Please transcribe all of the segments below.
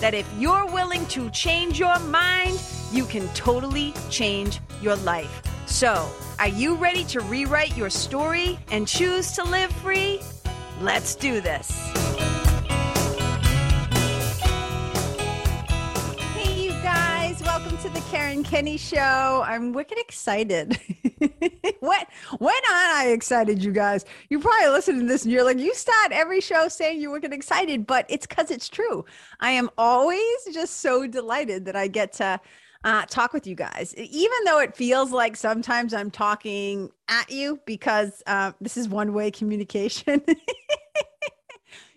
that if you're willing to change your mind, you can totally change your life. So, are you ready to rewrite your story and choose to live free? Let's do this. Karen Kenney Show. I'm wicked excited. what? when aren't I excited, you guys? You probably listen to this and you're like, you start every show saying you're wicked excited, but it's because it's true. I am always just so delighted that I get to uh, talk with you guys, even though it feels like sometimes I'm talking at you because uh, this is one way communication.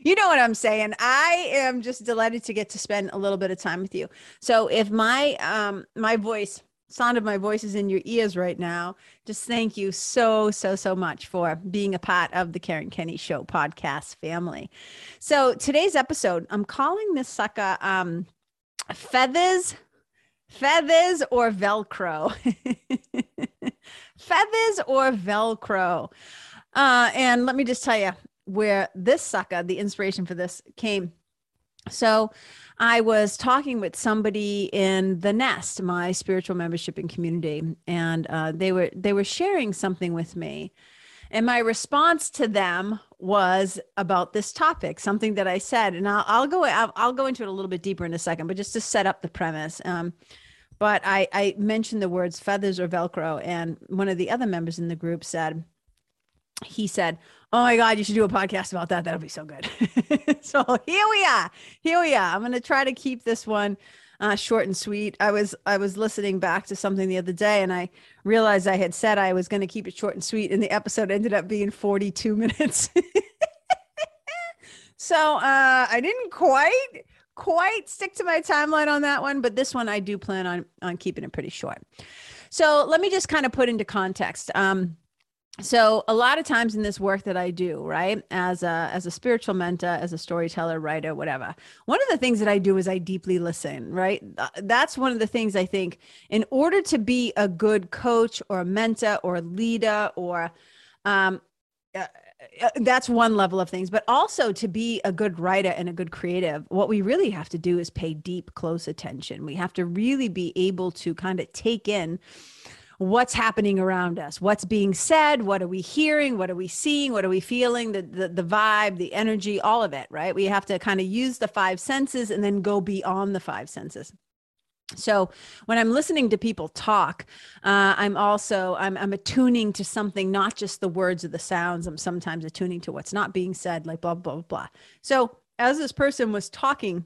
you know what I'm saying. I am just delighted to get to spend a little bit of time with you. So if my um, my voice sound of my voice is in your ears right now, just thank you so, so, so much for being a part of the Karen Kenney Show podcast family. So today's episode, I'm calling this sucker um, Feathers Feathers or Velcro? Feathers or Velcro? Uh, and let me just tell you where this sucker, the inspiration for this came. So, I was talking with somebody in the Nest, my spiritual membership and community, and uh, they were they were sharing something with me, and my response to them was about this topic, something that I said, and I'll, I'll go I'll, I'll, go into it a little bit deeper in a second, but just to set up the premise. Um, but I, I mentioned the words feathers or Velcro, and one of the other members in the group said, he said, Oh my God, you should do a podcast about that. That'll be so good. so here we are. Here we are. I'm going to try to keep this one uh, short and sweet. I was I was listening back to something the other day, and I realized I had said I was going to keep it short and sweet, and the episode ended up being 42 minutes. so uh, I didn't quite quite stick to my timeline on that one, but this one I do plan on on keeping it pretty short. So let me just kind of put into context. Um, so a lot of times in this work that i do right as a as a spiritual mentor as a storyteller writer whatever one of the things that i do is i deeply listen right? That's one of the things i think in order to be a good coach or a mentor or a leader or um, uh, uh, that's one level of things but also to be a good writer and a good creative what we really have to do is pay deep close attention. We have to really be able to kind of take in what's happening around us? What's being said? What are we hearing? What are we seeing? What are we feeling? The, the the vibe the energy all of it right? We have to kind of use the five senses and then go beyond the five senses. So when i'm listening to people talk uh, i'm also I'm, I'm attuning to something not just the words or the sounds. I'm sometimes attuning to what's not being said like blah blah blah, blah. so as this person was talking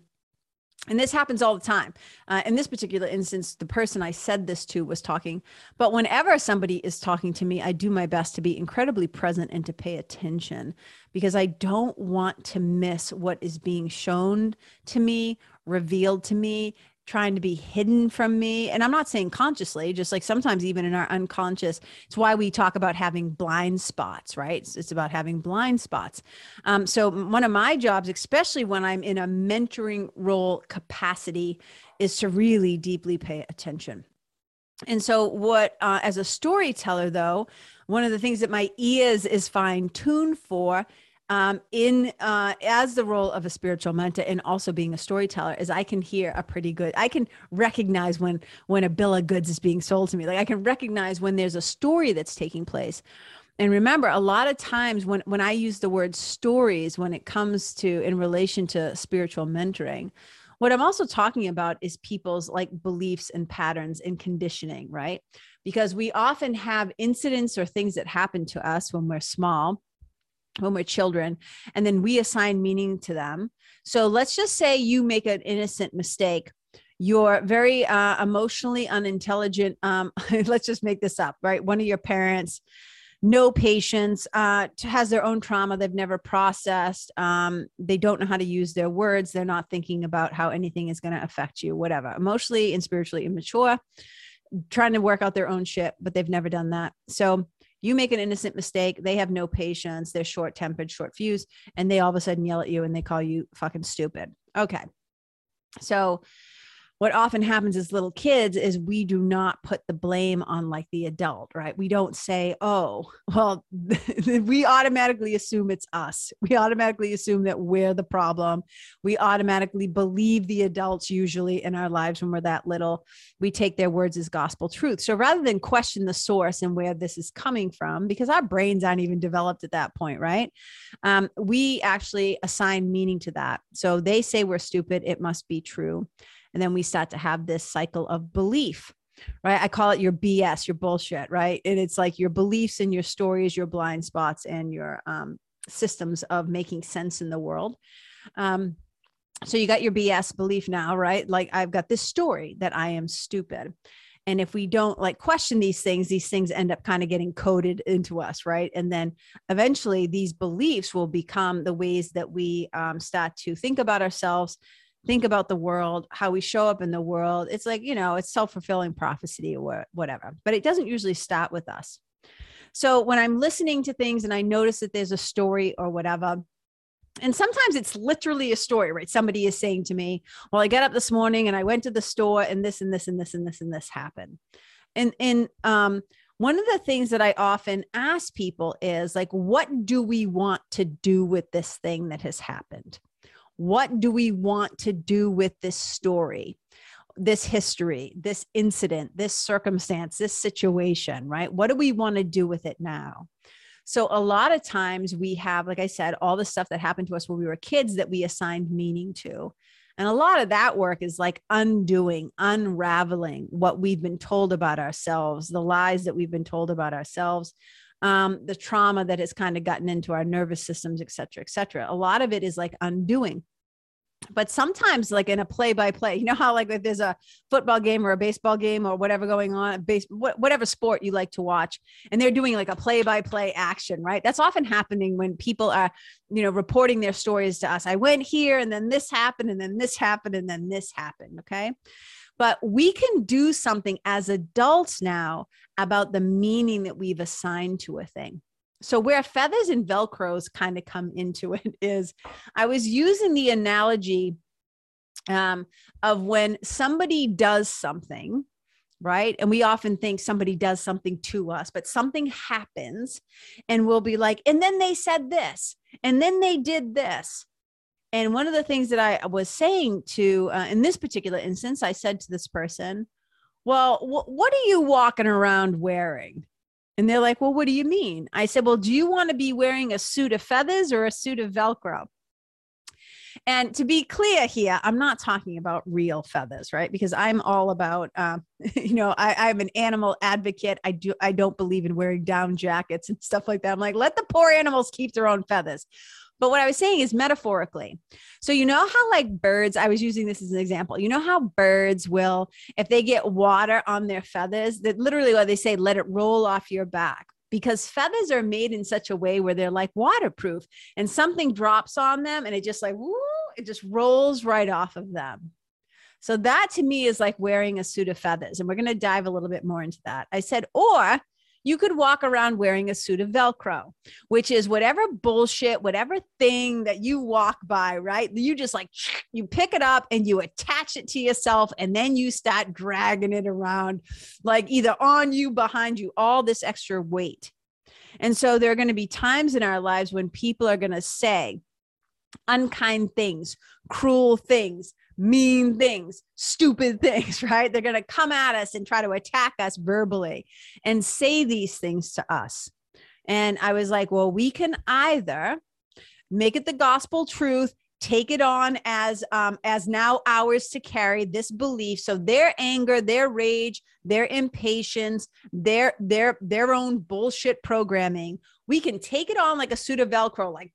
and this happens all the time. Uh, in this particular instance, the person I said this to was talking. But whenever somebody is talking to me, I do my best to be incredibly present and to pay attention because I don't want to miss what is being shown to me, revealed to me, trying to be hidden from me. And I'm not saying consciously, just like sometimes even in our unconscious, it's why we talk about having blind spots, right? It's, it's about having blind spots. Um, so, one of my jobs, especially when I'm in a mentoring role capacity, is to really deeply pay attention. And so, what, uh, as a storyteller, though, one of the things that my ears is fine tuned for um, in uh, as the role of a spiritual mentor and also being a storyteller is I can hear a pretty good I can recognize when when a bill of goods is being sold to me. Like I can recognize when there's a story that's taking place. And remember a lot of times when when I use the word stories when it comes to in relation to spiritual mentoring what I'm also talking about is people's like beliefs and patterns and conditioning right? Because we often have incidents or things that happen to us when we're small when we're children and then we assign meaning to them. So let's just say you make an innocent mistake. You're very uh, emotionally unintelligent um, let's just make this up right? One of your parents no patience uh, has their own trauma they've never processed um, they don't know how to use their words they're not thinking about how anything is going to affect you whatever. Emotionally and spiritually immature trying to work out their own shit, but they've never done that. So you make an innocent mistake, they have no patience, they're short tempered, short fused, and they all of a sudden yell at you and they call you fucking stupid. Okay. So what often happens as little kids is we do not put the blame on like the adult, right? We don't say, oh, well, we automatically assume it's us. We automatically assume that we're the problem. We automatically believe the adults usually in our lives when we're that little. We take their words as gospel truth. So rather than question the source and where this is coming from, because our brains aren't even developed at that point, right? Um, we actually assign meaning to that. So they say we're stupid, it must be true. And then we start to have this cycle of belief, right? I call it your BS, your bullshit, right? And it's like your beliefs and your stories, your blind spots, and your um, systems of making sense in the world. Um, so you got your BS belief now, right? Like I've got this story that I am stupid. And if we don't like question these things, these things end up kind of getting coded into us, right? And then eventually these beliefs will become the ways that we um, start to think about ourselves, think about the world, how we show up in the world. It's like, you know, it's self fulfilling prophecy or whatever, but it doesn't usually start with us. So when I'm listening to things and I notice that there's a story or whatever, and sometimes it's literally a story, right? Somebody is saying to me, Well, I got up this morning and I went to the store and this and this and this and this and this happened. And, and, um, one of the things that I often ask people is like, what do we want to do with this thing that has happened? What do we want to do with this story? this history, this incident, this circumstance, this situation, right? What do we want to do with it now? So, a lot of times we have, like I said, all the stuff that happened to us when we were kids that we assigned meaning to. And a lot of that work is like undoing, unraveling what we've been told about ourselves, the lies that we've been told about ourselves, um, the trauma that has kind of gotten into our nervous systems, et cetera, et cetera. A lot of it is like undoing. But sometimes like in a play by play you know how like if there's a football game or a baseball game or whatever going on base whatever sport you like to watch and they're doing like a play by play action right? That's often happening when people are you know reporting their stories to us. I went here and then this happened and then this happened and then this happened okay but we can do something as adults now about the meaning that we've assigned to a thing. So, where feathers and Velcros kind of come into it is I was using the analogy um, of when somebody does something, right? And we often think somebody does something to us, but something happens and we'll be like, and then they said this, and then they did this. And one of the things that I was saying to, uh, in this particular instance, I said to this person, Well, wh- what are you walking around wearing? And they're like, Well, what do you mean? I said, Well, do you want to be wearing a suit of feathers or a suit of Velcro? And to be clear here, I'm not talking about real feathers, right? Because I'm all about, uh, you know, I, I'm an animal advocate. I do, I don't believe in wearing down jackets and stuff like that. I'm like, let the poor animals keep their own feathers. But what I was saying is metaphorically. So, you know how, like birds, I was using this as an example. You know how birds will, if they get water on their feathers, that literally what they say, let it roll off your back because feathers are made in such a way where they're like waterproof and something drops on them and it just like, woo, it just rolls right off of them. So that to me is like wearing a suit of feathers. And we're going to dive a little bit more into that. I said, or you could walk around wearing a suit of Velcro, which is whatever bullshit, whatever thing that you walk by, right? You just like, you pick it up and you attach it to yourself, and then you start dragging it around, like either on you, behind you, all this extra weight. And so there are going to be times in our lives when people are going to say, unkind things, cruel things, mean things, stupid things, right? They're going to come at us and try to attack us verbally and say these things to us. And I was like, well, we can either make it the gospel truth take it on as um, as now ours to carry this belief so their anger their rage their impatience their their their own bullshit programming we can take it on like a suit of velcro like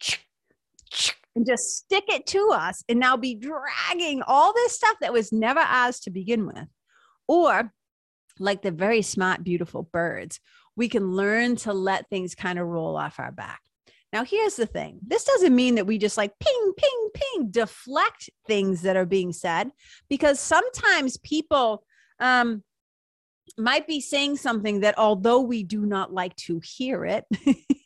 and just stick it to us and now be dragging all this stuff that was never ours to begin with. Or, like the very smart, beautiful birds, we can learn to let things kind of roll off our back. Now, here's the thing this doesn't mean that we just like ping, ping, ping, deflect things that are being said, because sometimes people um, might be saying something that although we do not like to hear it,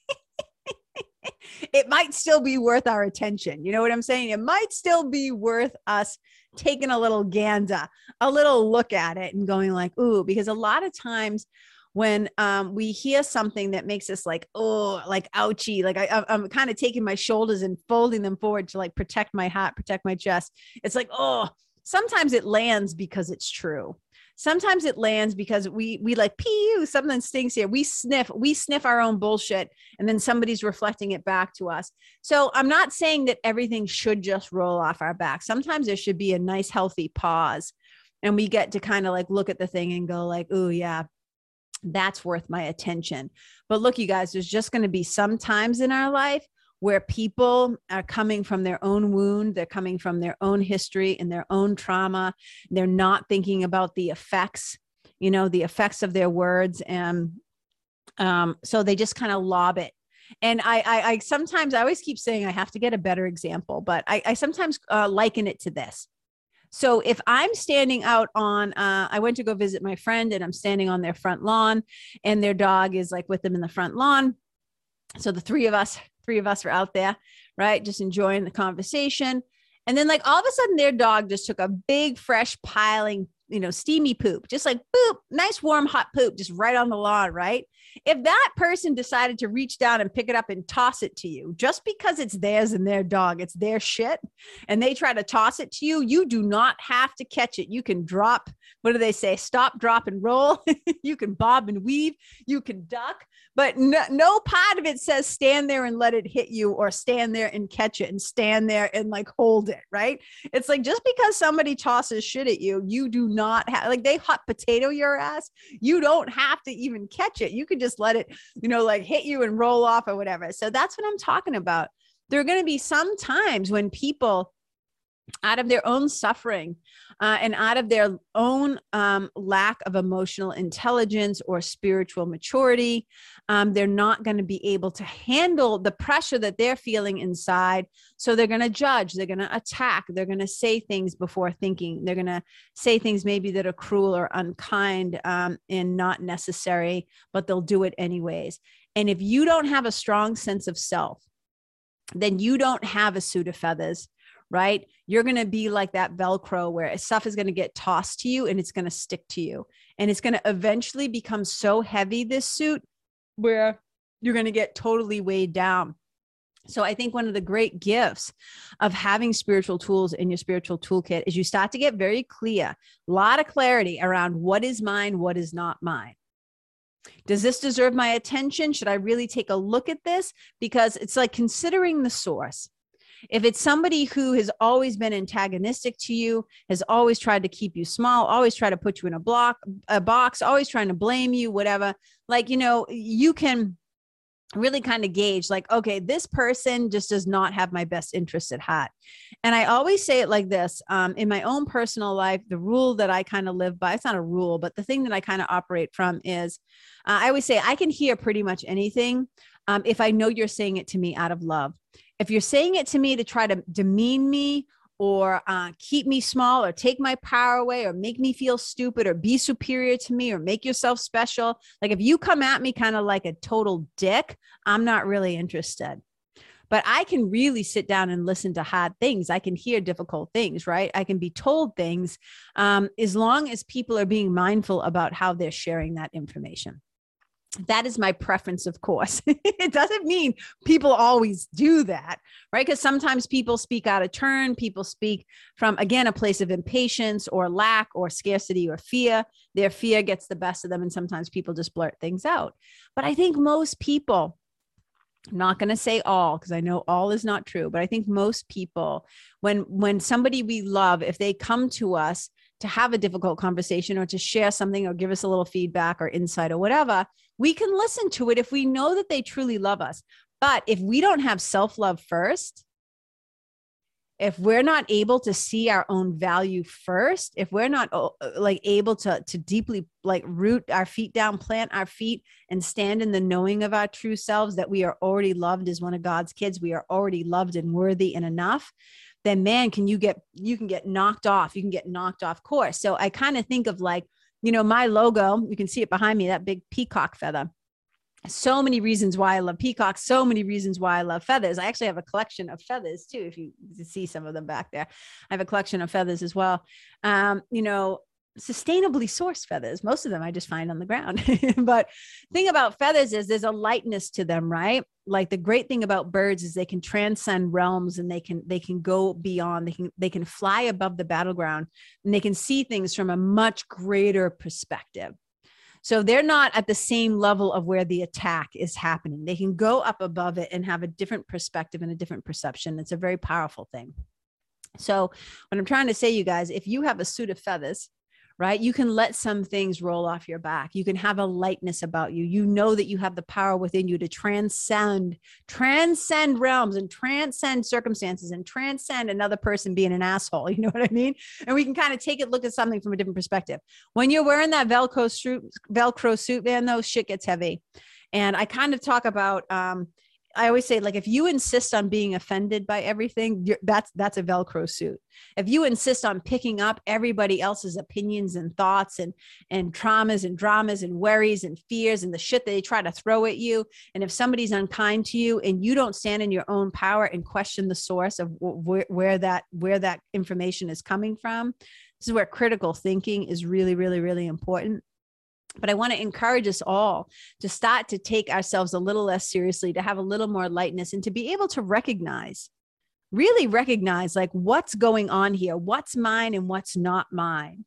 it might still be worth our attention. You know what I'm saying? It might still be worth us taking a little gander, a little look at it and going like, ooh, because a lot of times when um, we hear something that makes us like, oh, like ouchy, like I, I'm kind of taking my shoulders and folding them forward to like protect my heart, protect my chest. It's like, oh, sometimes it lands because it's true sometimes it lands because we we like pew something stinks here. We sniff we sniff our own bullshit and then somebody's reflecting it back to us. So i'm not saying that everything should just roll off our back. Sometimes there should be a nice healthy pause and we get to kind of like look at the thing and go like oh yeah that's worth my attention. But look you guys there's just going to be some times in our life where people are coming from their own wound, they're coming from their own history and their own trauma. They're not thinking about the effects, you know, the effects of their words. And um, so they just kind of lob it. And I, I, I, sometimes, I always keep saying I have to get a better example, but I, I sometimes uh, liken it to this. So if I'm standing out on, uh, I went to go visit my friend and I'm standing on their front lawn and their dog is like with them in the front lawn. So the three of us three of us were out there, right? Just enjoying the conversation. And then, like, all of a sudden, their dog just took a big, fresh, piling, you know, steamy poop, just like boop, nice, warm, hot poop, just right on the lawn, right? If that person decided to reach down and pick it up and toss it to you, just because it's theirs and their dog, it's their shit, and they try to toss it to you, you do not have to catch it. You can drop, what do they say? Stop, drop, and roll. you can bob and weave, you can duck but no, no part of it says stand there and let it hit you or stand there and catch it and stand there and like hold it right? It's like just because somebody tosses shit at you you do not have like they hot potato your ass you don't have to even catch it. You could just let it you know like hit you and roll off or whatever. So that's what i'm talking about. There are going to be some times when people out of their own suffering uh, and out of their own um, lack of emotional intelligence or spiritual maturity. Um, they're not going to be able to handle the pressure that they're feeling inside. So they're going to judge, they're going to attack, they're going to say things before thinking, they're going to say things maybe that are cruel or unkind um, and not necessary, but they'll do it anyways. And if you don't have a strong sense of self, then you don't have a suit of feathers right? You're going to be like that Velcro where stuff is going to get tossed to you and it's going to stick to you. And it's going to eventually become so heavy, this suit, where you're going to get totally weighed down. So I think one of the great gifts of having spiritual tools in your spiritual toolkit is you start to get very clear, a lot of clarity around what is mine, what is not mine. Does this deserve my attention? Should I really take a look at this? Because it's like considering the source. If it's somebody who has always been antagonistic to you, has always tried to keep you small, always try to put you in a block, a box, always trying to blame you, whatever, like, you know, you can really kind of gauge like okay this person just does not have my best interest at heart. And i always say it like this um, in my own personal life the rule that i kind of live by it's not a rule but the thing that i kind of operate from is uh, i always say i can hear pretty much anything um, if i know you're saying it to me out of love if you're saying it to me to try to demean me or uh, keep me small or take my power away or make me feel stupid or be superior to me or make yourself special, like if you come at me kind of like a total dick, I'm not really interested. But I can really sit down and listen to hard things. I can hear difficult things, right? I can be told things um, as long as people are being mindful about how they're sharing that information that is my preference of course. It doesn't mean people always do that right? Because sometimes people speak out of turn people speak from again a place of impatience or lack or scarcity or fear. Their fear gets the best of them and sometimes people just blurt things out. But i think most people I'm not going to say all because I know all is not true, but I think most people, when when somebody we love, if they come to us to have a difficult conversation or to share something or give us a little feedback or insight or whatever, we can listen to it if we know that they truly love us. But if we don't have self love first, if we're not able to see our own value first if we're not uh, like able to to deeply like root our feet down plant our feet and stand in the knowing of our true selves that we are already loved as one of god's kids we are already loved and worthy and enough then man can you get you can get knocked off you can get knocked off course so i kind of think of like you know, my logo, you can see it behind me, that big peacock feather. So many reasons why I love peacocks, so many reasons why I love feathers. I actually have a collection of feathers too, if you see some of them back there. I have a collection of feathers as well. Um, you know, sustainably sourced feathers. Most of them I just find on the ground. but thing about feathers is there's a lightness to them, right? Like the great thing about birds is they can transcend realms and they can they can go beyond. They can they can fly above the battleground and they can see things from a much greater perspective. So they're not at the same level of where the attack is happening. They can go up above it and have a different perspective and a different perception. It's a very powerful thing. So, what I'm trying to say, you guys, if you have a suit of feathers, right? You can let some things roll off your back. You can have a lightness about you. You know that you have the power within you to transcend, transcend realms and transcend circumstances and transcend another person being an asshole. You know what I mean? And we can kind of take it, look at something from a different perspective. When you're wearing that Velcro suit, Velcro suit, man, though, shit gets heavy. And I kind of talk about, um, I always say like if you insist on being offended by everything, that's that's a Velcro suit. If you insist on picking up everybody else's opinions and thoughts and and traumas and dramas and worries and fears and the shit that they try to throw at you, and if somebody's unkind to you and you don't stand in your own power and question the source of where, where that where that information is coming from, this is where critical thinking is really really really important but I want to encourage us all to start to take ourselves a little less seriously, to have a little more lightness, and to be able to recognize, really recognize like what's going on here, what's mine and what's not mine.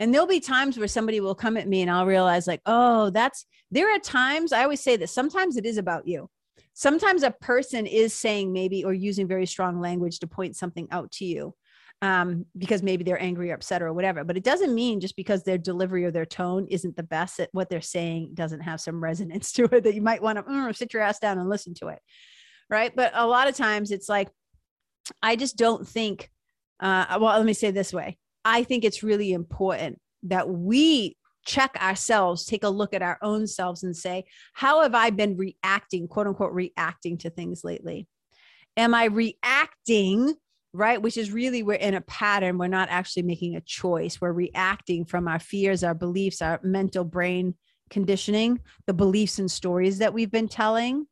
And there'll be times where somebody will come at me and I'll realize, like, oh, that's there are times I always say this sometimes it is about you. Sometimes a person is saying maybe or using very strong language to point something out to you um, because maybe they're angry or upset or whatever. But it doesn't mean just because their delivery or their tone isn't the best that what they're saying doesn't have some resonance to it that you might want to mm, sit your ass down and listen to it. Right. But a lot of times it's like, I just don't think, uh, well, let me say this way I think it's really important that we check ourselves, take a look at our own selves and say, how have I been reacting, quote unquote, reacting to things lately? Am I reacting right? Which is really we're in a pattern. We're not actually making a choice. We're reacting from our fears, our beliefs, our mental brain conditioning, the beliefs and stories that we've been telling.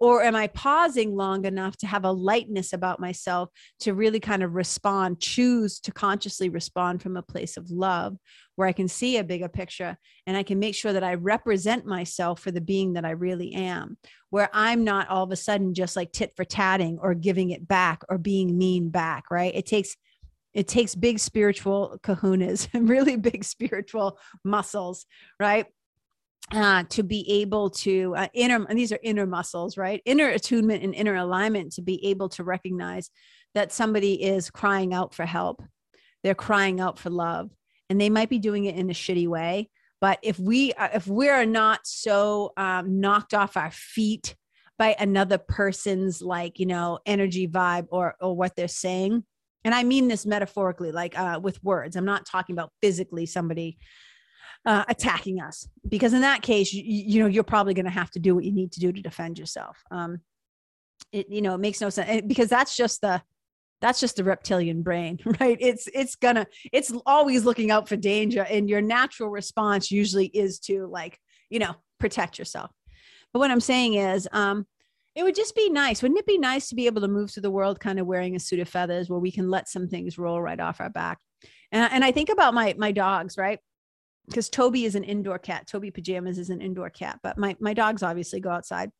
Or am I pausing long enough to have a lightness about myself to really kind of respond, choose to consciously respond from a place of love where I can see a bigger picture and I can make sure that I represent myself for the being that I really am, where I'm not all of a sudden just like tit for tatting or giving it back or being mean back, right? It takes it takes big spiritual kahunas and really big spiritual muscles, right? Uh, to be able to uh, inner and these are inner muscles right? Inner attunement and inner alignment to be able to recognize that somebody is crying out for help. They're crying out for love and they might be doing it in a shitty way but if we uh, if we're not so um, knocked off our feet by another person's like you know energy vibe or or what they're saying and i mean this metaphorically like uh, with words i'm not talking about physically somebody uh, attacking us because in that case you, you know you're probably going to have to do what you need to do to defend yourself. Um it you know it makes no sense because that's just the that's just the reptilian brain right? It's it's gonna it's always looking out for danger and your natural response usually is to like you know protect yourself. But what i'm saying is um it would just be nice wouldn't it be nice to be able to move through the world kind of wearing a suit of feathers where we can let some things roll right off our back? And, and i think about my my dogs right because Toby is an indoor cat. Toby pajamas is an indoor cat, but my my dogs obviously go outside,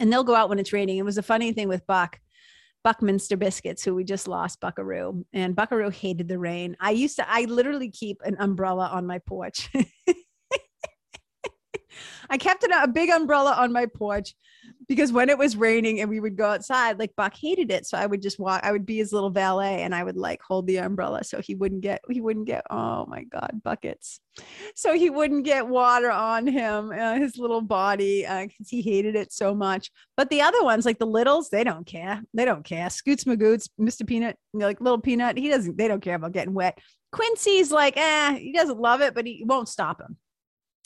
and they'll go out when it's raining. It was a funny thing with Buck. Buckminster Biscuits, who we just lost, Buckaroo, and Buckaroo hated the rain. I used to, I literally keep an umbrella on my porch. I kept a big umbrella on my porch because when it was raining and we would go outside, like Buck hated it. So I would just walk, I would be his little valet and I would like hold the umbrella so he wouldn't get, he wouldn't get, oh my God, buckets. So he wouldn't get water on him, uh, his little body, because uh, he hated it so much. But the other ones, like the littles, they don't care. They don't care. Scoots Magoots, Mr. Peanut, like little Peanut, he doesn't, they don't care about getting wet. Quincy's like, eh, he doesn't love it, but he won't stop him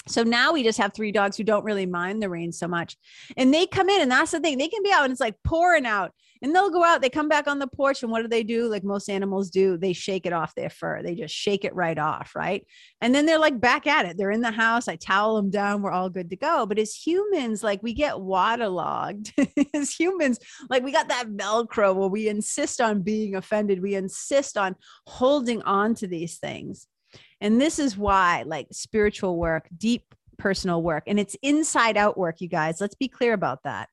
So now we just have three dogs who don't really mind the rain so much. And they come in, and that's the thing. They can be out and it's like pouring out. And they'll go out, they come back on the porch, and what do they do? Like most animals do, they shake it off their fur. They just shake it right off, right? And then they're like back at it. They're in the house. I towel them down. We're all good to go. But as humans, like we get waterlogged. as humans, like we got that Velcro where we insist on being offended. We insist on holding on to these things. And this is why, like spiritual work, deep personal work, and it's inside out work, you guys. Let's be clear about that.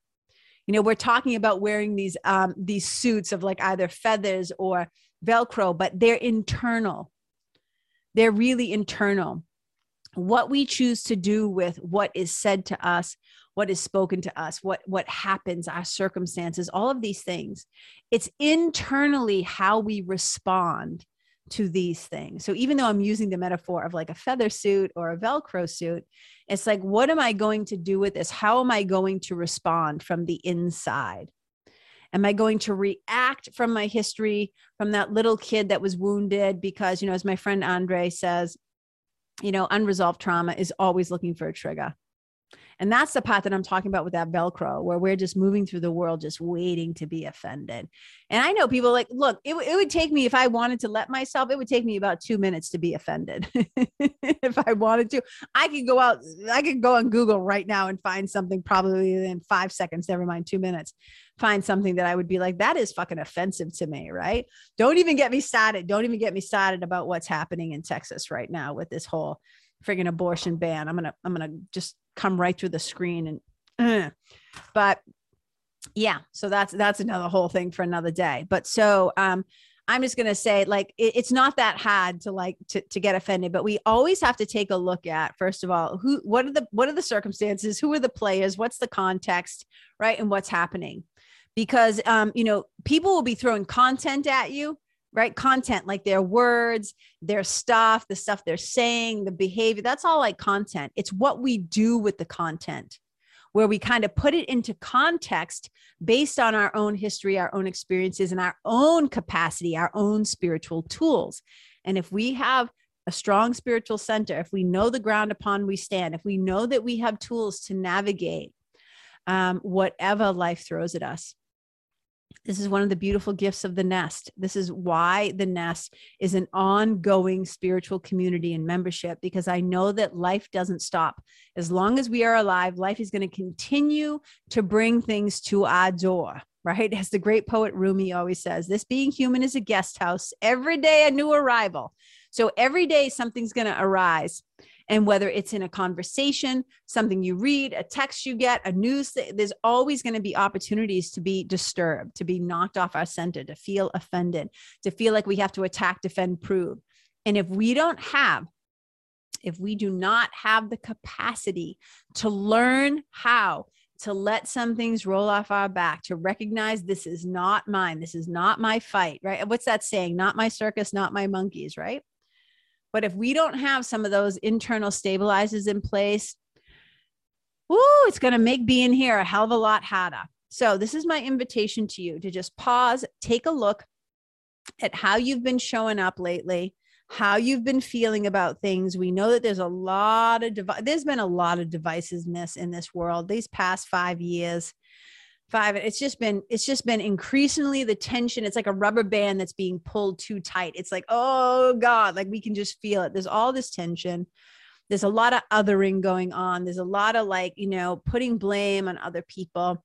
You know, we're talking about wearing these um, these suits of like either feathers or Velcro, but they're internal. They're really internal. What we choose to do with what is said to us, what is spoken to us, what what happens, our circumstances, all of these things. It's internally how we respond to these things. So even though I'm using the metaphor of like a feather suit or a Velcro suit, it's like, what am I going to do with this? How am I going to respond from the inside? Am I going to react from my history, from that little kid that was wounded? Because, you know, as my friend Andre says, you know, unresolved trauma is always looking for a trigger. And that's the part that I'm talking about with that Velcro, where we're just moving through the world, just waiting to be offended. And I know people like, look, it, it would take me, if I wanted to let myself, it would take me about two minutes to be offended. if I wanted to, I could go out, I could go on Google right now and find something probably in five seconds, never mind two minutes, find something that I would be like, that is fucking offensive to me, right? Don't even get me started. Don't even get me started about what's happening in Texas right now with this whole friggin' abortion ban. I'm gonna, I'm gonna just come right through the screen and uh. but yeah so that's that's another whole thing for another day. But so um i'm just going to say like it, it's not that hard to like to, to get offended but we always have to take a look at first of all who what are the what are the circumstances? Who are the players? What's the context right and what's happening? Because um you know people will be throwing content at you right? Content, like their words, their stuff, the stuff they're saying, the behavior, that's all like content. It's what we do with the content, where we kind of put it into context based on our own history, our own experiences, and our own capacity, our own spiritual tools. And if we have a strong spiritual center, if we know the ground upon we stand, if we know that we have tools to navigate um, whatever life throws at us, this is one of the beautiful gifts of the nest. This is why the nest is an ongoing spiritual community and membership because I know that life doesn't stop. As long as we are alive, life is going to continue to bring things to our door, right? As the great poet Rumi always says, this being human is a guest house, every day a new arrival. So every day something's going to arise. And whether it's in a conversation, something you read, a text you get, a news, there's always going to be opportunities to be disturbed, to be knocked off our center, to feel offended, to feel like we have to attack, defend, prove. And if we don't have, if we do not have the capacity to learn how to let some things roll off our back, to recognize this is not mine, this is not my fight, right? What's that saying? Not my circus, not my monkeys, right? But if we don't have some of those internal stabilizers in place, whoo, it's going to make being here a hell of a lot harder. So, this is my invitation to you to just pause, take a look at how you've been showing up lately, how you've been feeling about things. We know that there's a lot of devi- there's been a lot of divisiveness in this world these past 5 years five it's just been it's just been increasingly the tension. It's like a rubber band that's being pulled too tight. It's like oh god like we can just feel it. There's all this tension. There's a lot of othering going on. There's a lot of like you know putting blame on other people.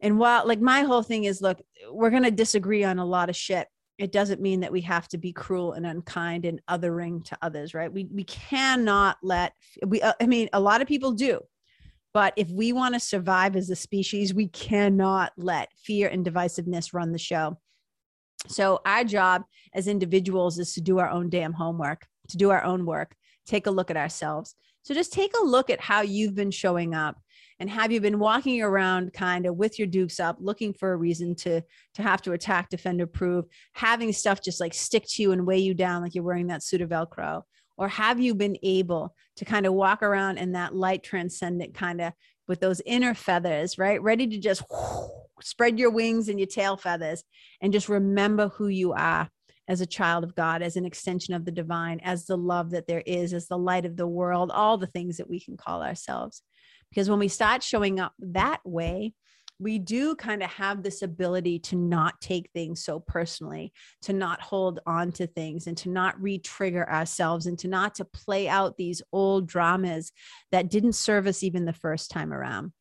And while like my whole thing is look we're going to disagree on a lot of shit. It doesn't mean that we have to be cruel and unkind and othering to others right? We we cannot let we uh, i mean a lot of people do but if we want to survive as a species, we cannot let fear and divisiveness run the show. So, our job as individuals is to do our own damn homework, to do our own work, take a look at ourselves. So, just take a look at how you've been showing up and have you been walking around kind of with your dukes up looking for a reason to to have to attack defend or prove having stuff just like stick to you and weigh you down like you're wearing that suit of velcro or have you been able to kind of walk around in that light transcendent kind of with those inner feathers, right? Ready to just whoo, spread your wings and your tail feathers and just remember who you are as a child of God, as an extension of the divine, as the love that there is, as the light of the world, all the things that we can call ourselves. Because when we start showing up that way, we do kind of have this ability to not take things so personally, to not hold on to things and to not re-trigger ourselves and to not to play out these old dramas that didn't serve us even the first time around.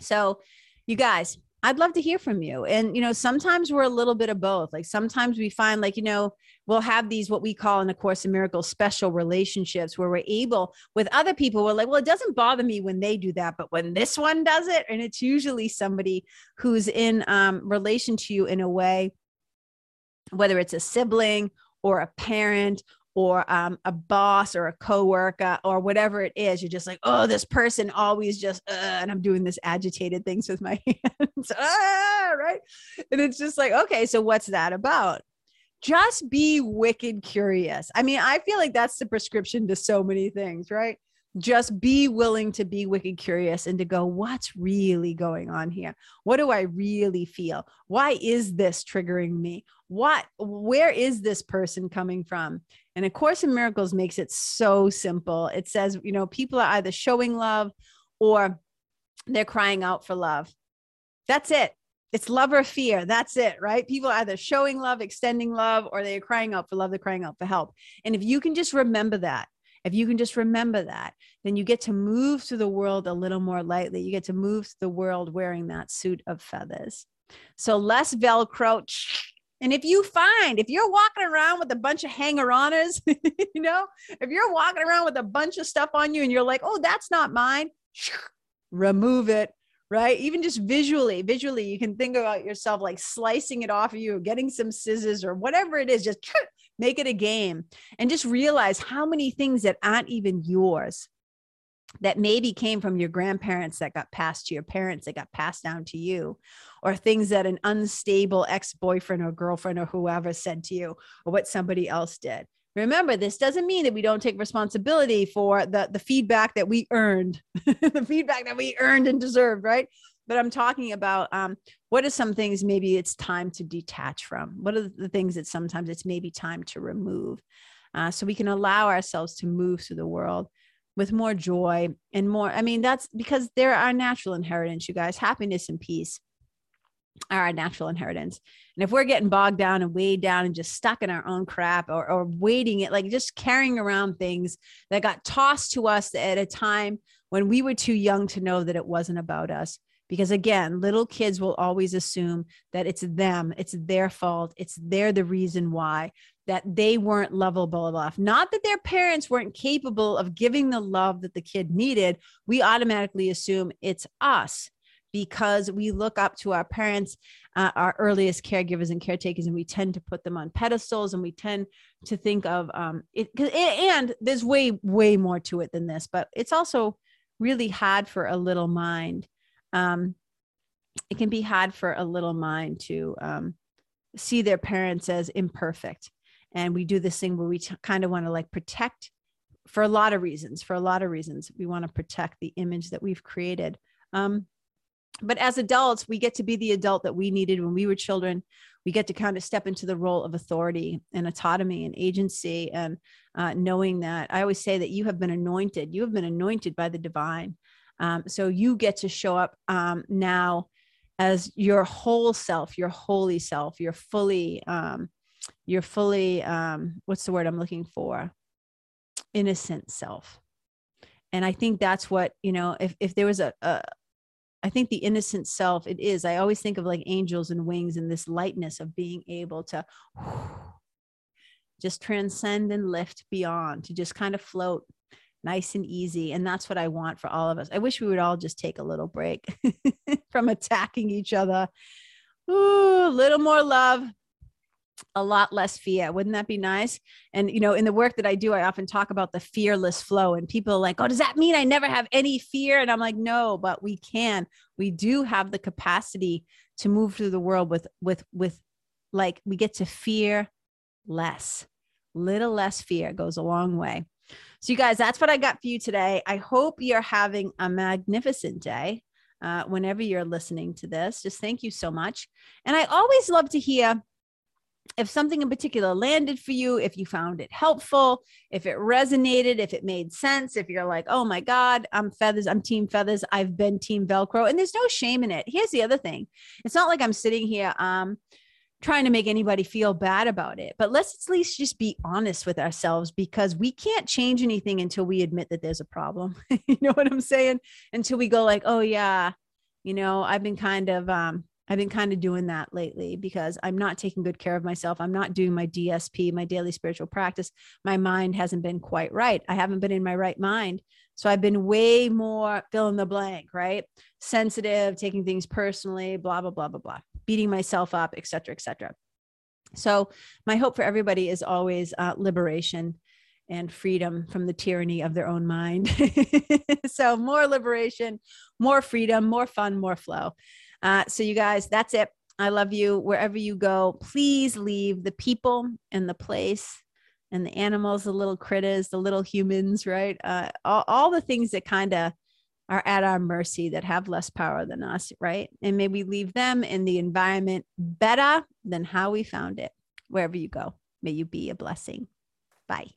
So, you guys, I'd love to hear from you. And, you know, sometimes we're a little bit of both. Like sometimes we find, like, you know, we'll have these, what we call in the Course in Miracles, special relationships where we're able with other people, we're like, well, it doesn't bother me when they do that, but when this one does it, and it's usually somebody who's in um, relation to you in a way, whether it's a sibling or a parent or um, a boss or a coworker or whatever it is, you're just like, oh, this person always just, uh, and I'm doing this agitated things with my hands, ah, right? And it's just like, okay, so what's that about? Just be wicked curious. I mean, I feel like that's the prescription to so many things, right? just be willing to be wicked curious and to go what's really going on here what do i really feel why is this triggering me what where is this person coming from and a course in miracles makes it so simple it says you know people are either showing love or they're crying out for love that's it it's love or fear that's it right people are either showing love extending love or they're crying out for love they're crying out for help and if you can just remember that if you can just remember that, then you get to move through the world a little more lightly. You get to move through the world wearing that suit of feathers. So less Velcro. And if you find, if you're walking around with a bunch of hanger-oners, you know, if you're walking around with a bunch of stuff on you and you're like, oh, that's not mine, remove it right? Even just visually, visually, you can think about yourself like slicing it off of you, getting some scissors or whatever it is, just make it a game and just realize how many things that aren't even yours that maybe came from your grandparents that got passed to your parents that got passed down to you or things that an unstable ex-boyfriend or girlfriend or whoever said to you or what somebody else did. Remember this doesn't mean that we don't take responsibility for the the feedback that we earned the feedback that we earned and deserved right? But i'm talking about um, what are some things maybe it's time to detach from? What are the things that sometimes it's maybe time to remove? Uh, so we can allow ourselves to move through the world with more joy and more i mean that's because they're our natural inheritance you guys. Happiness and peace are our natural inheritance. And if we're getting bogged down and weighed down and just stuck in our own crap or, or waiting it like just carrying around things that got tossed to us at a time when we were too young to know that it wasn't about us. Because again little kids will always assume that it's them it's their fault it's they're the reason why that they weren't lovable enough not that their parents weren't capable of giving the love that the kid needed we automatically assume it's us because we look up to our parents uh, our earliest caregivers and caretakers and we tend to put them on pedestals and we tend to think of um, it, it and there's way way more to it than this but it's also really hard for a little mind um, it can be hard for a little mind to um, see their parents as imperfect. And we do this thing where we t- kind of want to like protect for a lot of reasons. For a lot of reasons, we want to protect the image that we've created. Um, but as adults, we get to be the adult that we needed when we were children. We get to kind of step into the role of authority and autonomy and agency, and uh, knowing that I always say that you have been anointed. You have been anointed by the divine. Um, so you get to show up um, now as your whole self, your holy self, your fully, um, your fully, um, what's the word I'm looking for? Innocent self. And I think that's what, you know, if, if there was a, a I think the innocent self, it is. I always think of like angels and wings and this lightness of being able to just transcend and lift beyond, to just kind of float nice and easy. And that's what I want for all of us. I wish we would all just take a little break from attacking each other. Ooh, a little more love, a lot less fear. Wouldn't that be nice? And, you know, in the work that I do, I often talk about the fearless flow, and people are like, oh, does that mean I never have any fear? And I'm like, no, but we can. We do have the capacity to move through the world with, with, with like, we get to fear less. Little less fear goes a long way. So, you guys, that's what I got for you today. I hope you're having a magnificent day uh, whenever you're listening to this. Just thank you so much. And I always love to hear if something in particular landed for you, if you found it helpful, if it resonated, if it made sense, if you're like, oh my God, I'm feathers, I'm team feathers, I've been team Velcro, and there's no shame in it. Here's the other thing it's not like I'm sitting here um, trying to make anybody feel bad about it, but let's at least just be honest with ourselves because we can't change anything until we admit that there's a problem. you know what I'm saying? Until we go, like, oh yeah, you know, I've been kind of, um, I've been kind of doing that lately because I'm not taking good care of myself. I'm not doing my DSP, my daily spiritual practice. My mind hasn't been quite right. I haven't been in my right mind. So I've been way more fill in the blank, right? Sensitive, taking things personally, blah, blah, blah, blah, blah, beating myself up, et cetera, et cetera. So my hope for everybody is always uh, liberation and freedom from the tyranny of their own mind. so more liberation, more freedom, more fun, more flow. Uh, so, you guys, that's it. I love you. Wherever you go, please leave the people and the place and the animals, the little critters, the little humans, right? Uh, all, all the things that kind of are at our mercy that have less power than us, right? And may we leave them in the environment better than how we found it. Wherever you go, may you be a blessing. Bye.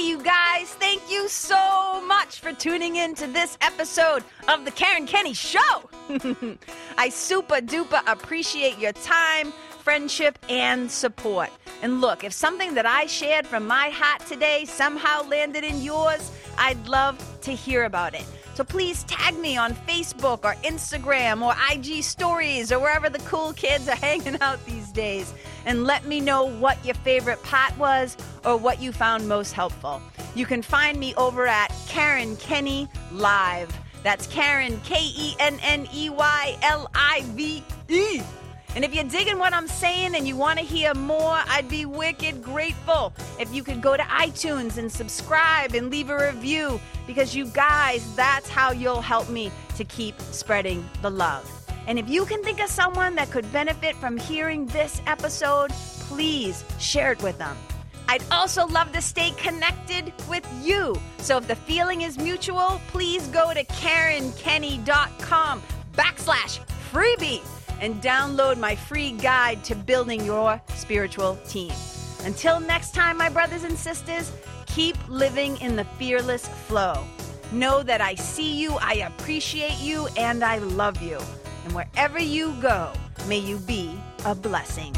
You guys, thank you so much for tuning in to this episode of The Karen Kenney Show. I super duper appreciate your time, friendship, and support. And look, if something that I shared from my heart today somehow landed in yours, I'd love to hear about it. So please tag me on Facebook or Instagram or IG stories or wherever the cool kids are hanging out these days and let me know what your favorite part was or what you found most helpful. You can find me over at Karen Kenney Live. That's Karen, K E N N E Y L I V E. And if you're digging what I'm saying and you want to hear more, I'd be wicked grateful if you could go to iTunes and subscribe and leave a review because you guys, that's how you'll help me to keep spreading the love. And if you can think of someone that could benefit from hearing this episode, please share it with them. I'd also love to stay connected with you. So if the feeling is mutual, please go to KarenKenney.com backslash freebie and download my free guide to building your spiritual team. Until next time, my brothers and sisters, keep living in the fearless flow. Know that I see you, I appreciate you, and I love you. And wherever you go, may you be a blessing.